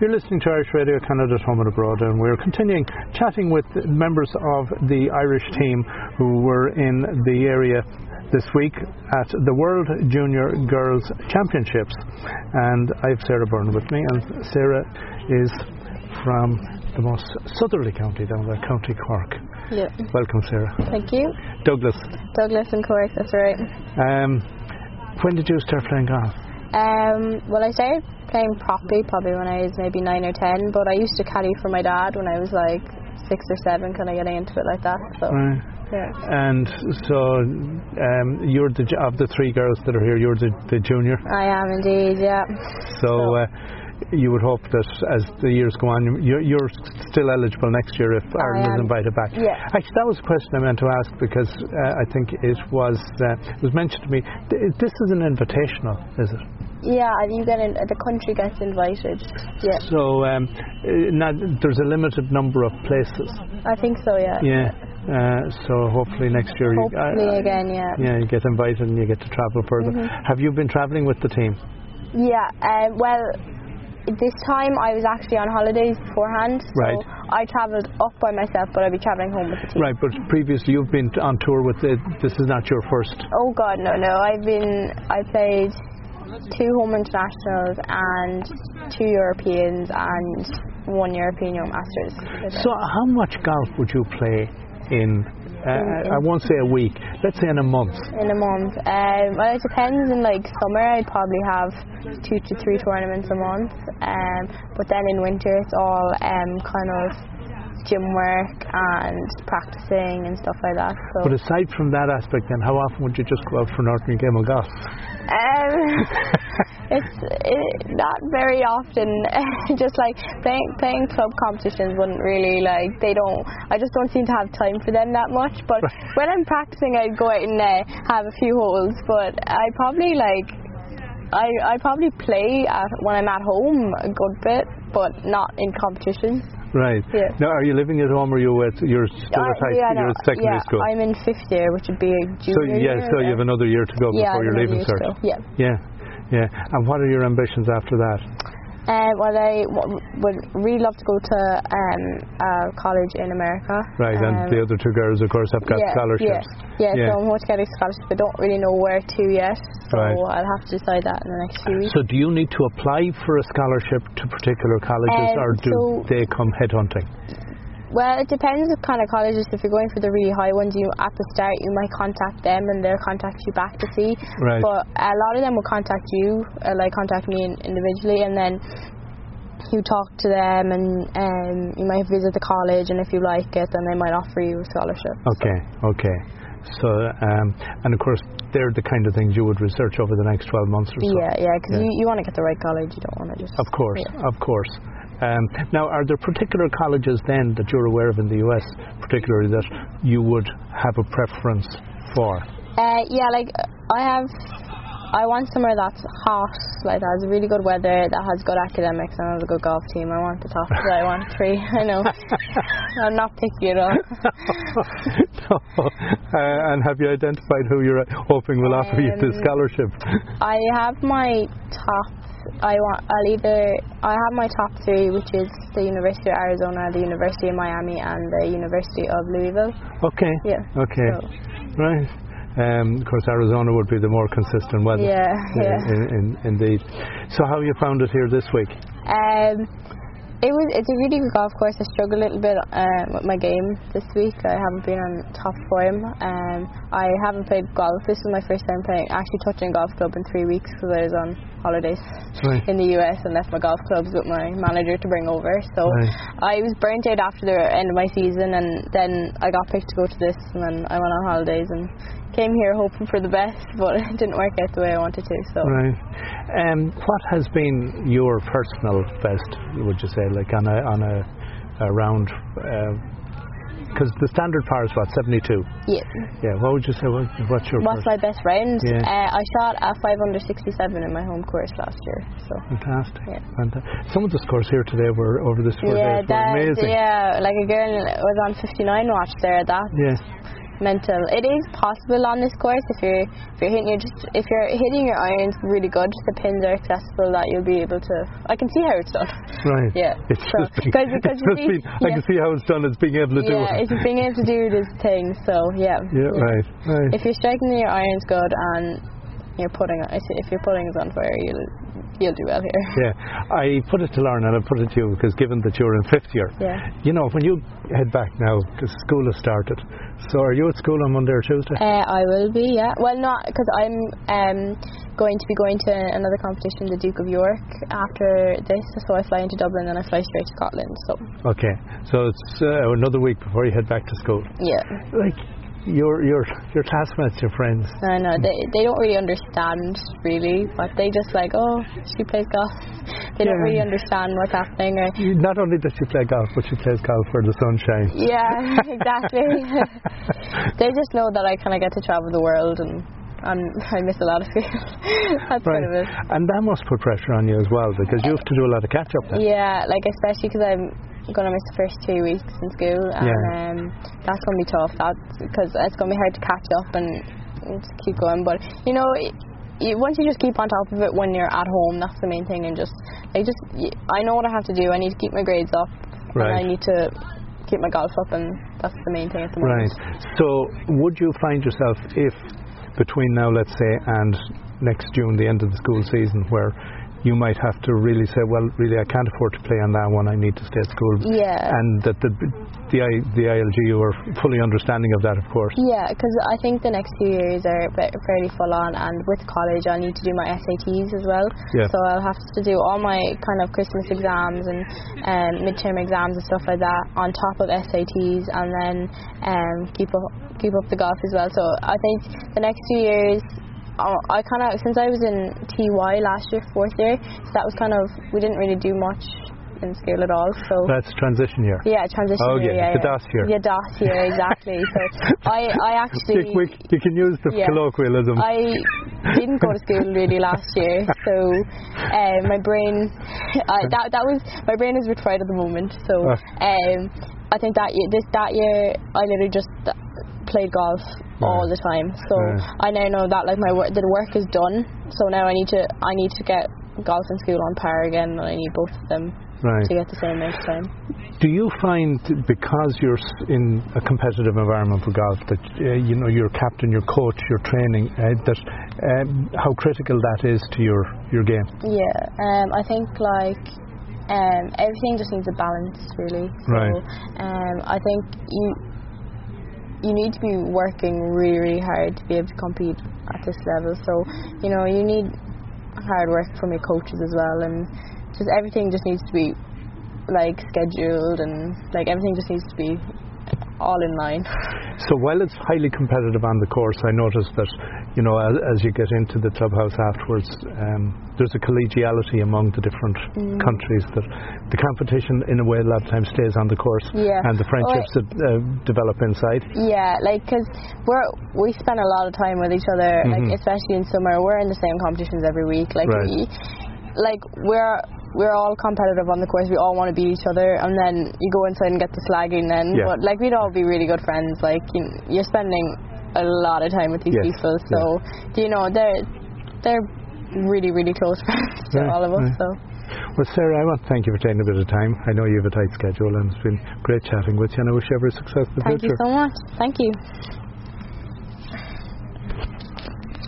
You're listening to Irish Radio Canada at Home and Abroad, and we're continuing chatting with members of the Irish team who were in the area this week at the World Junior Girls Championships. And I have Sara Byrne with me, and Sara is from the most southerly county down there, County Cork. Yeah. Welcome, Sara. Thank you. Douglas, Douglas and Cork, that's right. um, when did you start playing golf? Um, well, I started playing properly probably when I was maybe nine or ten, but I used to caddy for my dad when I was like six or seven, kind of getting into it like that. So, Right. yeah. And so um, you're the of the three girls that are here. You're the, the junior. I am indeed, yeah. So uh, you would hope that as the years go on, you're, you're still eligible next year if Ireland is invited back. Yeah. Actually, that was a question I meant to ask because uh, I think it was uh, it was mentioned to me. th- This is an invitational, is it? Yeah, and you get in, the country gets invited. Yeah, So um, uh, now there's a limited number of places. I think so, yeah. Yeah. Uh, so hopefully next year, you, Hopefully uh, again, yeah. yeah, you get invited and you get to travel further. Mm-hmm. Have you been travelling with the team? Yeah, um, well, this time I was actually on holidays beforehand. So Right. I travelled up by myself, but I'll be travelling home with the team. Right, but previously you've been on tour with it. This is not your first. Oh God, no, no. I've been, I played two home internationals and two Europeans and one European Young Masters. So how much golf would you play in? Uh, In- I won't say a week. Let's say in a month. in a month. Um, well, it depends. In like summer, I'd probably have two to three tournaments a month. Um, but then in winter, it's all um, kind of gym work and practicing and stuff like that. So. But aside from that aspect, then how often would you just go out for an ordinary game of golf? Um, it's it, not very often. just like playing playing club competitions wouldn't really like they don't. I just don't seem to have time for them that much. But Right. when I'm practicing, I'd go out and uh, have a few holes. But I probably like I I probably play at, when I'm at home a good bit, but not in competitions. Right. Yeah. Now, are you living at home or you at, you're still Uh, at high school? You're at secondary yeah, school. I'm in fifth year, which would be a so yeah, year, so you have another year to go yeah, before you're leaving still, Yeah. Yeah, yeah. And what are your ambitions after that? Uh, well, I w- would really love to go to um, uh, college in America. Right, um, and the other two girls, of course, have got yeah, scholarships. Yeah, yeah, Yeah. so I'm hoping to get a scholarship. I don't really know where to yet, so Right. I'll have to decide that in the next few weeks. So, do you need to apply for a scholarship to particular colleges, Um, or do so- they come headhunting? Well, it depends what kind of colleges. If you're going for the really high ones, you at the start you might contact them and they'll contact you back to see. Right. But a lot of them will contact you, uh, like contact me in- individually, and then you talk to them and um, you might visit the college, and if you like it, then they might offer you a scholarship. Okay, okay. So, um, and of course, they're the kind of things you would research over the next 12 months or so. Yeah, yeah, because Yeah. you, you want to get the right college. You don't want to just. Of course, Yeah. of course. Um, now, are there particular colleges then that you're aware of in the US, particularly that you would have a preference for? Uh, yeah, like uh, I have. I want somewhere that's hot, like that has really good weather, that has good academics, and has a good golf team. I want the top three. I want three. I know. I'm not picky at all. no. Uh, and have you identified who you're hoping will offer you the Um, scholarship? I have my top. I want. I'll either. I have my top three, which is the University of Arizona, the University of Miami, and the University of Louisville. Okay. Yeah. Okay. So, Right. Um, of course, Arizona would be the more consistent weather. Yeah, Uh, yeah. in, in, indeed. So, how you found it here this week? Um, it was. It's a really good golf course. I struggled a little bit um, with my game this week. I haven't been on top form. Um, I haven't played golf. This was my first time playing, actually touching a golf club in three weeks because I was on holidays Right. in the US and left my golf clubs with my manager to bring over. So Right. I was burnt out after the end of my season, and then I got picked to go to this, and then I went on holidays and came here hoping for the best, but it didn't work out the way I wanted to. So. Right. Um, what has been your personal best? Would you say, like on a on a, a round? Because the standard par is what seventy-two. Yeah. Yeah. What would you say? What, what's your What's my best round? Yeah. Uh, I shot a 567 in my home course last year. So Fantastic. Yeah. Fantastic. Some of the scores here today were over this four yeah, days were that amazing. yeah, like a girl was on 59 watch there. At that Yeah. Mental. It is possible on this course if you're if you're hitting your just if you're hitting your irons really good, the pins are accessible that you'll be able to. I can see how it's done. Right. Yeah. It's So- just being, 'cause- it's because you just see- being- I can see how it's done. It's being able to do Yeah, it's being able to do this thing. So yeah. Yeah, right, right. If you're striking your irons good and you're putting if you're putting is on fire, you'll you'll do well here. Yeah, I put it to Lauren and I put it to you because given that you're in fifth year, Yeah. you know, when you head back now, because school has started, so are you at school on Monday or Tuesday? Uh, I will be, yeah. Well, not because I'm um, going to be going to another competition, the Duke of York, after this. So I fly into Dublin and I fly straight to Scotland. So Okay, so it's uh, another week before you head back to school. yeah, Like, your your your classmates, your friends, I know they they don't really understand really, but they just like, oh, she plays golf. They don't really understand what's happening. Or, not only does she play golf, but she plays golf where the sun shines. yeah, exactly. they just know that I kind of get to travel the world and. And I miss a lot of it. That's Right, kind of and that must put pressure on you as well because you have to do a lot of catch up. Then. Yeah, like especially because I'm gonna miss the first two weeks in school, and Yeah. um, that's gonna be tough. That's because it's gonna be hard to catch up and just keep going. But you know, you, once you just keep on top of it when you're at home, that's the main thing. And just like just I know what I have to do. I need to keep my grades up, and Right. I need to keep my golf up, and that's the main thing at the moment. Right. So, would you find yourself if between now, let's say, and next June, the end of the school season, where you might have to really say, well, really, I can't afford to play on that one. I need to stay at school. Yeah. And that the the, I, the ILGU are fully understanding of that, of course. Yeah, because I think the next few years are fairly full on, and with college, I need to do my SATs as well. Yeah. So I'll have to do all my kind of Christmas exams and um, midterm exams and stuff like that on top of SATs, and then um, keep up keep up the golf as well. So I think the next few years. Uh, I kind of since I was in TY last year, fourth year, so that was kind of we didn't really do much in school at all. So That's transition year. yeah, transition Oh, year. yeah, Yeah, the. DOS year. Yeah, DOS year, exactly. so I, I actually, You, we, you can use the Yeah. colloquialism. I didn't go to school really last year, so uh, my brain, I, that that was my brain is bit at the moment. So Ah. um, I think that year, this that year, I literally just played golf all the time. So Right. I now know that like my work, the work is done. So now I need to I need to get golf and school on par again, and I need both of them right. to get the same amount of time. Do you find because you're in a competitive environment for golf that uh, you know your captain, your coach, your training uh, that um, how critical that is to your your game? Yeah, um, I think like um, everything just needs a balance, really. So, Right. Um, I think you you need to be working really, really hard to be able to compete at this level. So, you know, you need hard work from your coaches as well, and just everything just needs to be like scheduled and like everything just needs to be all in line. So while it's highly competitive on the course, I noticed that you know as, as you get into the clubhouse afterwards, um, there's a collegiality among the different Mm. countries. That the competition, in a way, a lot of times stays on the course, Yeah. and the friendships that uh, develop inside. Yeah, like because we're we spend a lot of time with each other, Mhm. like especially in summer. We're in the same competitions every week. Like Right. we, like we're we're all competitive on the course. We all want to beat each other, and then you go inside and get the slagging. Then, Yeah. but like we'd all be really good friends. Like you, you're spending a lot of time with these Yes, people, so you know they're they're really really close friends to all of us. So Well, Sara, I want to thank you for taking a bit of time. I know you have a tight schedule, and it's been great chatting with you, and I wish you every success in the thank future. you so much. Thank you.